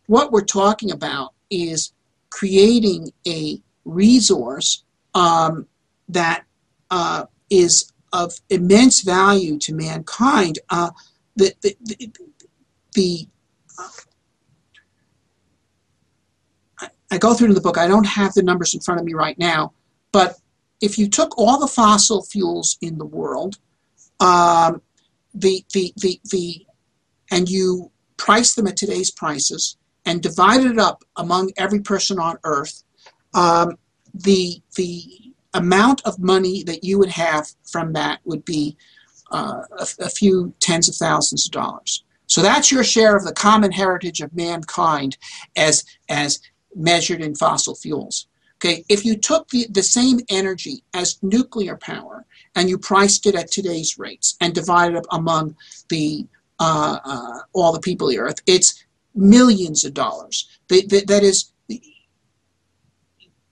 what we're talking about is creating a resource um, that uh, is of immense value to mankind. Uh, the the, the, the I, go through in the book. I don't have the numbers in front of me right now, but if you took all the fossil fuels in the world, um, the, the, the, the, and you price them at today's prices, and divided it up among every person on earth, um, the the amount of money that you would have from that would be uh, a, a, few tens of thousands of dollars. So that's your share of the common heritage of mankind as as measured in fossil fuels. Okay, if you took the, the same energy as nuclear power and you priced it at today's rates and divided it up among the uh, uh, all the people of the earth, it's millions of dollars. that, is,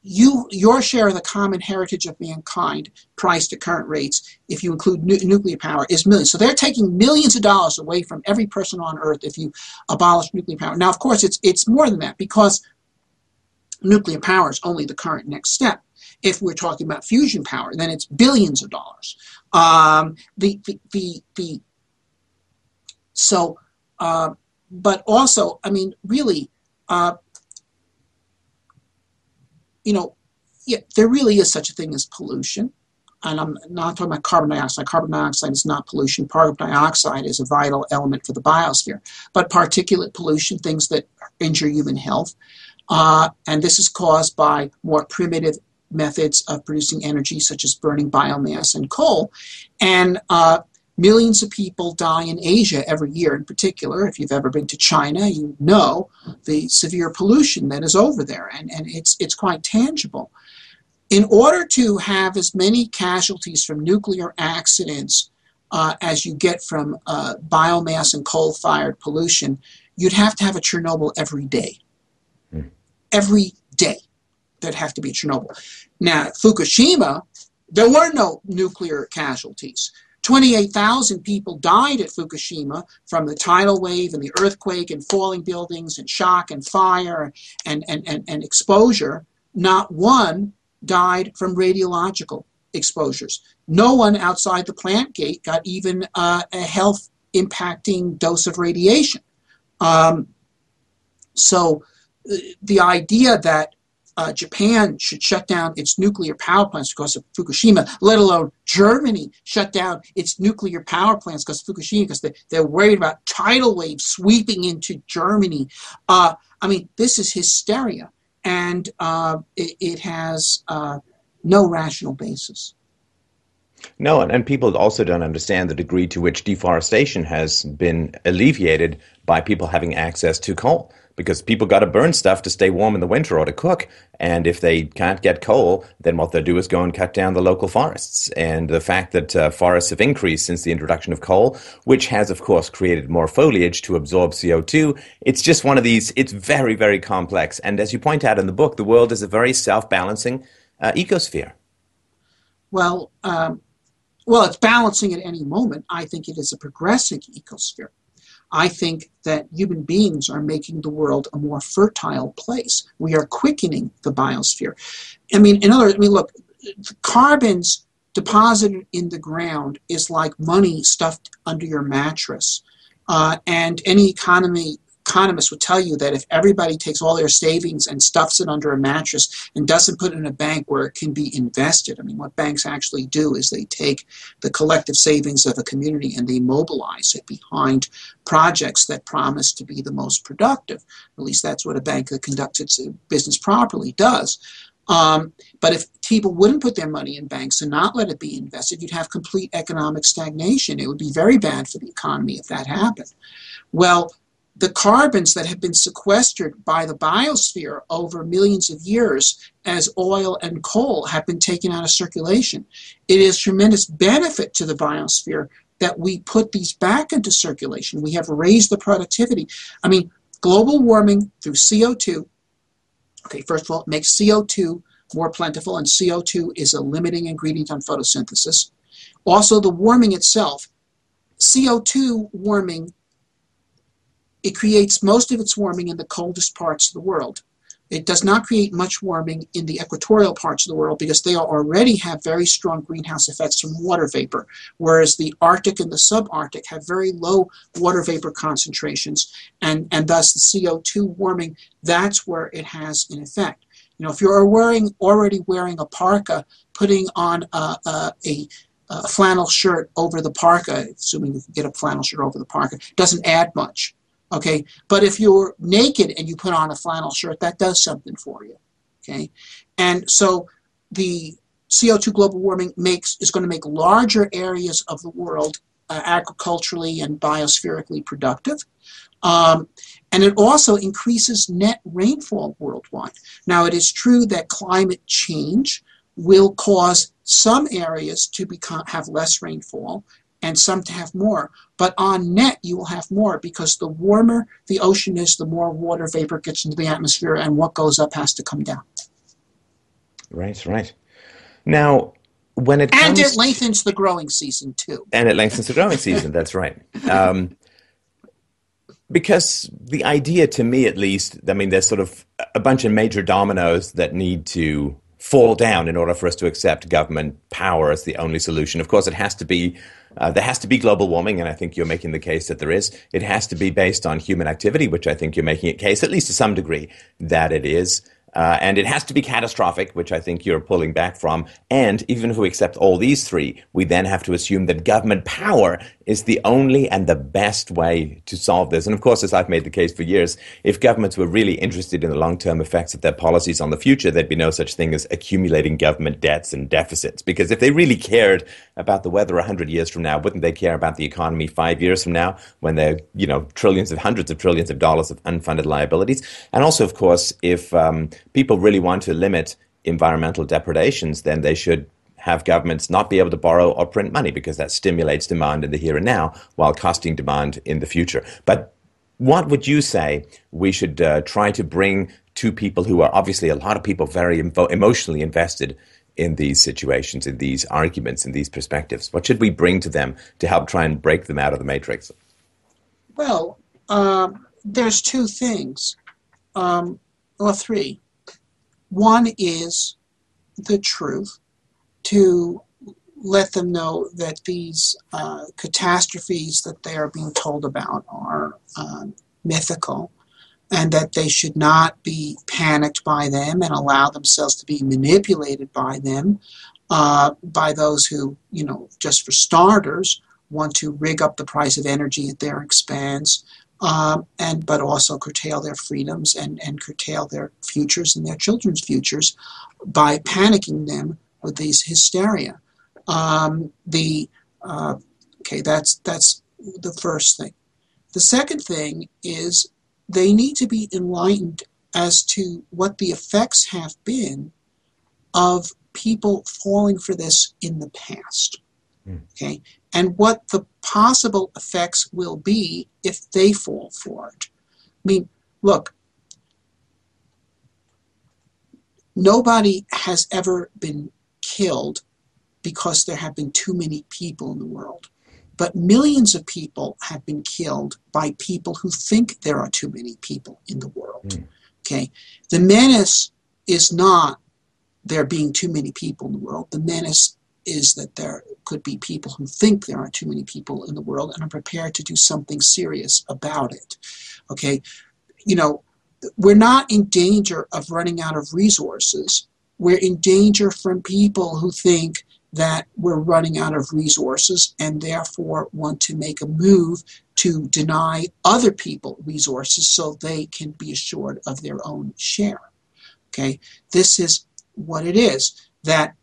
you your share of the common heritage of mankind, priced at current rates, if you include nu- nuclear power, is millions. So they're taking millions of dollars away from every person on Earth if you abolish nuclear power. Now, of course, it's it's more than that because nuclear power is only the current next step. If we're talking about fusion power, then it's billions of dollars. Um, the, the the the so. Uh, but also, I mean, really, uh, you know, yeah, there really is such a thing as pollution. And I'm not talking about carbon dioxide. Carbon dioxide is not pollution. Carbon dioxide is a vital element for the biosphere. But particulate pollution, things that injure human health, uh, and this is caused by more primitive methods of producing energy, such as burning biomass and coal. And uh, Millions of people die in Asia every year, in particular. If you've ever been to China, you know the severe pollution that is over there, and, and it's, it's quite tangible. In order to have as many casualties from nuclear accidents uh, as you get from uh, biomass and coal fired pollution, you'd have to have a Chernobyl every day. Mm. Every day. that have to be Chernobyl. Now, Fukushima, there were no nuclear casualties. 28,000 people died at Fukushima from the tidal wave and the earthquake and falling buildings and shock and fire and, and, and, and exposure. Not one died from radiological exposures. No one outside the plant gate got even uh, a health impacting dose of radiation. Um, so uh, the idea that uh, Japan should shut down its nuclear power plants because of Fukushima, let alone Germany shut down its nuclear power plants because of Fukushima, because they, they're worried about tidal waves sweeping into Germany. Uh, I mean, this is hysteria, and uh, it, it, has uh, no rational basis. No, and, and people also don't understand the degree to which deforestation has been alleviated by people having access to coal because people got to burn stuff to stay warm in the winter or to cook. And if they can't get coal, then what they'll do is go and cut down the local forests. And the fact that uh, forests have increased since the introduction of coal, which has, of course, created more foliage to absorb CO2, it's just one of these, it's very, very complex. And as you point out in the book, the world is a very self balancing uh, ecosphere. Well, um, well, it's balancing at any moment. I think it is a progressive ecosphere. I think that human beings are making the world a more fertile place. We are quickening the biosphere. I mean, in other words, I mean, look, carbons deposited in the ground is like money stuffed under your mattress. Uh, and any economy economists would tell you that if everybody takes all their savings and stuffs it under a mattress and doesn't put it in a bank where it can be invested, I mean, what banks actually do is they take the collective savings of a community and they mobilize it behind projects that promise to be the most productive. At least that's what a bank that conducts its business properly does. Um, but if people wouldn't put their money in banks and not let it be invested, you'd have complete economic stagnation. It would be very bad for the economy if that happened. Well, the carbons that have been sequestered by the biosphere over millions of years as oil and coal have been taken out of circulation. It is tremendous benefit to the biosphere that we put these back into circulation. We have raised the productivity. I mean, global warming through CO2, okay, first of all, it makes CO2 more plentiful, and CO2 is a limiting ingredient on photosynthesis. Also, the warming itself, CO2 warming it creates most of its warming in the coldest parts of the world. It does not create much warming in the equatorial parts of the world because they already have very strong greenhouse effects from water vapor, whereas the Arctic and the subarctic have very low water vapor concentrations, and, and thus the CO2 warming, that's where it has an effect. You know, if you're wearing already wearing a parka, putting on a, a, a a flannel shirt over the parka, assuming you can get a flannel shirt over the parka, doesn't add much. Okay, but if you're naked and you put on a flannel shirt, that does something for you. Okay, and so the CO2 global warming makes is going to make larger areas of the world uh, agriculturally and biospherically productive. Um, and it also increases net rainfall worldwide. Now, it is true that climate change will cause some areas to become have less rainfall and some to have more. But on net, you will have more because the warmer the ocean is, the more water vapor gets into the atmosphere, and what goes up has to come down. Right, right. Now, when it and it lengthens the growing season too. And it lengthens the growing season. That's right. Um, because the idea, to me at least, I mean, there's sort of a bunch of major dominoes that need to fall down in order for us to accept government power as the only solution. Of course, it has to be uh, there has to be global warming, and I think you're making the case that there is. It has to be based on human activity, which I think you're making a case, at least to some degree, that it is. Uh, and it has to be catastrophic, which I think you're pulling back from. And even if we accept all these three, we then have to assume that government power is the only and the best way to solve this. And of course, as I've made the case for years, if governments were really interested in the long term effects of their policies on the future, there'd be no such thing as accumulating government debts and deficits. Because if they really cared about the weather 100 years from now, wouldn't they care about the economy five years from now when there are, you know, trillions of hundreds of trillions of dollars of unfunded liabilities? And also, of course, if um, people really want to limit environmental depredations, then they should have governments not be able to borrow or print money because that stimulates demand in the here and now while costing demand in the future. But what would you say we should uh, try to bring to people who are obviously a lot of people very emotionally invested in these situations, in these arguments, in these perspectives? What should we bring to them to help try and break them out of the matrix? Well, um, there's two things, um, or three. One is the truth, to let them know that these uh, catastrophes that they are being told about are um, mythical and that they should not be panicked by them and allow themselves to be manipulated by them uh, by those who, you know, just for starters, want to rig up the price of energy at their expense, um, and but also curtail their freedoms and, and curtail their futures and their children's futures by panicking them with these hysteria. Um, the uh, okay, that's that's the first thing. The second thing is they need to be enlightened as to what the effects have been of people falling for this in the past. Mm. Okay, and what the possible effects will be if they fall for it. I mean, look, nobody has ever been killed because there have been too many people in the world. But millions of people have been killed by people who think there are too many people in the world. Mm. Okay? The menace is not there being too many people in the world. The menace is that there could be people who think there aren't too many people in the world and are prepared to do something serious about it. Okay? You know, we're not in danger of running out of resources. We're in danger from people who think that we're running out of resources and therefore want to make a move to deny other people resources so they can be assured of their own share. Okay, this is what it is that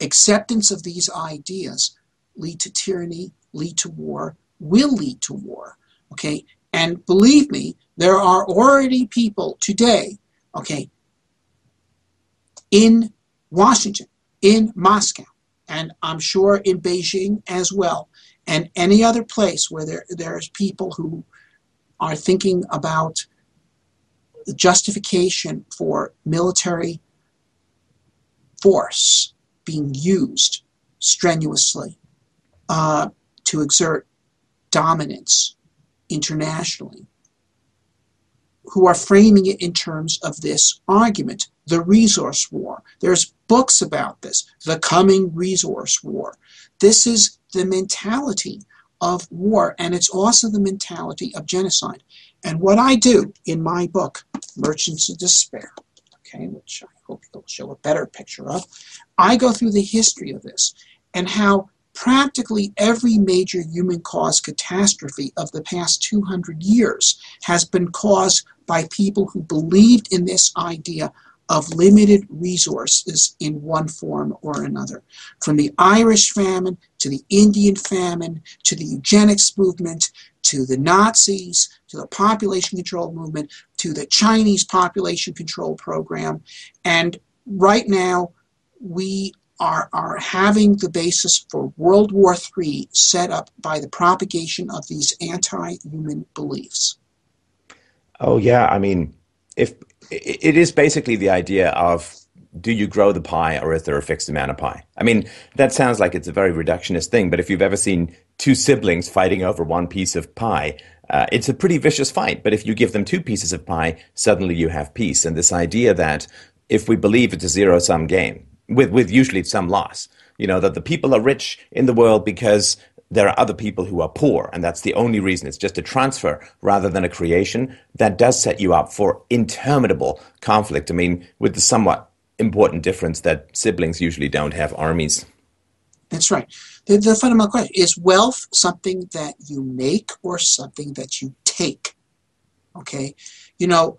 acceptance of these ideas lead to tyranny, lead to war, will lead to war. Okay, and believe me, there are already people today, okay, in Washington in Moscow, and I'm sure in Beijing as well, and any other place where there, there's people who are thinking about the justification for military force being used strenuously uh, to exert dominance internationally, who are framing it in terms of this argument the resource war. There's books about this, the coming resource war. This is the mentality of war, and it's also the mentality of genocide. And what I do in my book, Merchants of Despair, okay, which I hope you'll show a better picture of, I go through the history of this and how practically every major human caused catastrophe of the past 200 years has been caused by people who believed in this idea of limited resources in one form or another. From the Irish famine to the Indian famine to the eugenics movement to the Nazis to the population control movement to the Chinese population control program. And right now, we are, are having the basis for World War III set up by the propagation of these anti human beliefs. Oh, yeah. I mean, if it is basically the idea of do you grow the pie or is there a fixed amount of pie? I mean, that sounds like it's a very reductionist thing, but if you've ever seen two siblings fighting over one piece of pie, uh, it's a pretty vicious fight. But if you give them two pieces of pie, suddenly you have peace. And this idea that if we believe it's a zero sum game, with, with usually some loss, you know, that the people are rich in the world because there are other people who are poor, and that's the only reason. It's just a transfer rather than a creation. That does set you up for interminable conflict. I mean, with the somewhat important difference that siblings usually don't have armies. That's right. The, the fundamental question is wealth something that you make or something that you take? Okay. You know,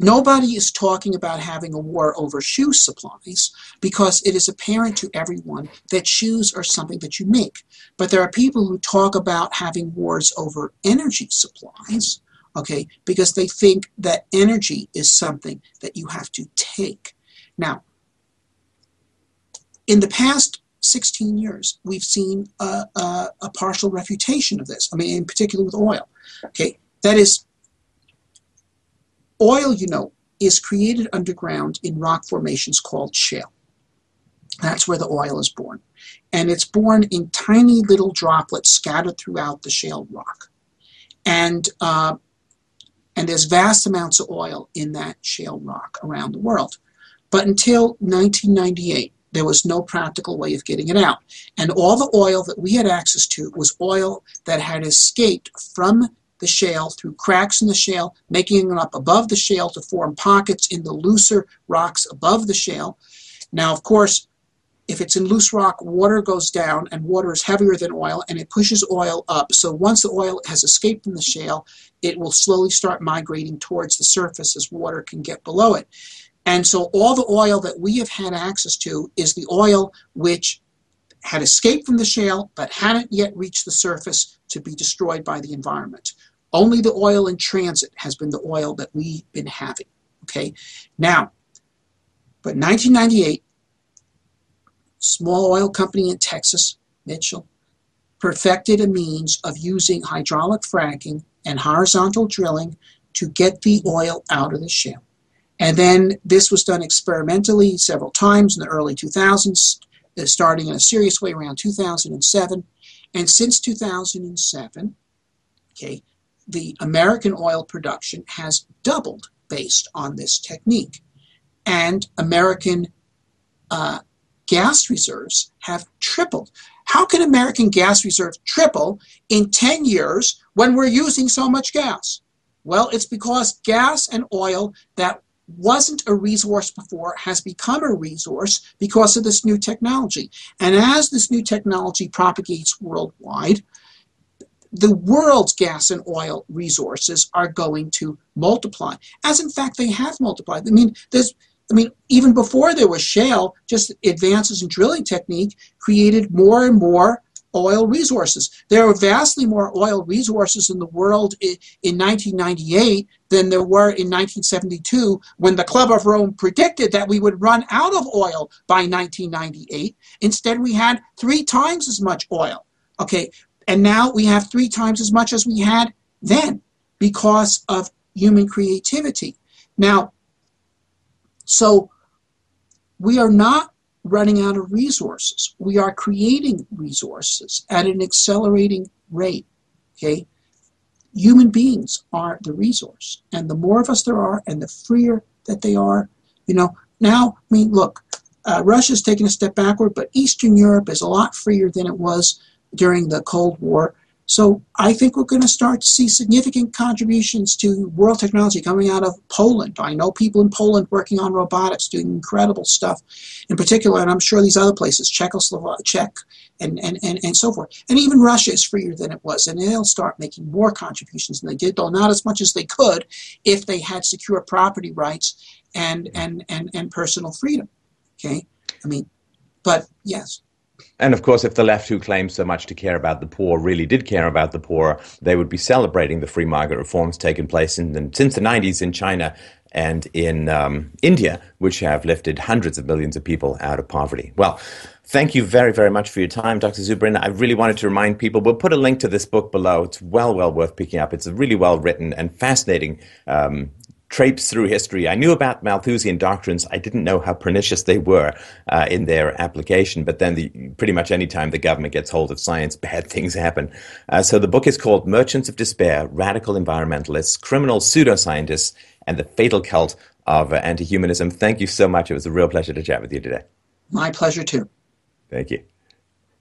Nobody is talking about having a war over shoe supplies because it is apparent to everyone that shoes are something that you make. But there are people who talk about having wars over energy supplies, okay, because they think that energy is something that you have to take. Now, in the past 16 years, we've seen a, a, a partial refutation of this. I mean, in particular with oil. Okay, That is, oil, you know, is created underground in rock formations called shale. That's where the oil is born. And it's born in tiny little droplets scattered throughout the shale rock. And, uh, and there's vast amounts of oil in that shale rock around the world. But until 1998, there was no practical way of getting it out. And all the oil that we had access to was oil that had escaped from the shale through cracks in the shale, making it up above the shale to form pockets in the looser rocks above the shale. Now, of course, if it's in loose rock, water goes down and water is heavier than oil and it pushes oil up. So once the oil has escaped from the shale, it will slowly start migrating towards the surface as water can get below it. And so all the oil that we have had access to is the oil which had escaped from the shale but hadn't yet reached the surface to be destroyed by the environment. Only the oil in transit has been the oil that we've been having. Okay, now, but 1998, small oil company in Texas, Mitchell, perfected a means of using hydraulic fracking and horizontal drilling to get the oil out of the shale. And then this was done experimentally several times in the early 2000s, uh, starting in a serious way around 2007. And since 2007, okay, the American oil production has doubled based on this technique. And American uh, gas reserves have tripled. How can American gas reserves triple in 10 years when we're using so much gas? Well, it's because gas and oil that wasn't a resource before has become a resource because of this new technology. And as this new technology propagates worldwide, the world's gas and oil resources are going to multiply, as in fact they have multiplied. I mean, there's I mean, even before there was shale, just advances in drilling technique created more and more oil resources. There are vastly more oil resources in the world in, in 1998 than there were in 1972 when the Club of Rome predicted that we would run out of oil by 1998. Instead, we had three times as much oil. Okay, and now we have three times as much as we had then because of human creativity. Now, so we are not running out of resources. We are creating resources at an accelerating rate. Okay? Human beings are the resource. And the more of us there are and the freer that they are, you know, now, I mean, look, uh, Russia's taken a step backward, but Eastern Europe is a lot freer than it was during the Cold War. So I think we're going to start to see significant contributions to world technology coming out of Poland. I know people in Poland working on robotics, doing incredible stuff. In particular, and I'm sure these other places, Czechoslovakia, Czech, and, and, and, and so forth. And even Russia is freer than it was, and they'll start making more contributions than they did, though not as much as they could if they had secure property rights and, and, and, and personal freedom. Okay? I mean, but yes. And of course, if the left, who claims so much to care about the poor, really did care about the poor, they would be celebrating the free market reforms taken place in the, since the 90s in China and in um, India, which have lifted hundreds of millions of people out of poverty. Well, thank you very, very much for your time, Dr. Zubrin. I really wanted to remind people, we'll put a link to this book below. It's well, well worth picking up. It's a really well written and fascinating um, traipse through history. I knew about Malthusian doctrines. I didn't know how pernicious they were uh, in their application. But then, the, pretty much any time the government gets hold of science, bad things happen. Uh, so the book is called Merchants of Despair: Radical Environmentalists, Criminal Pseudoscientists, and the Fatal Cult of uh, Anti-Humanism. Thank you so much. It was a real pleasure to chat with you today. My pleasure too. Thank you.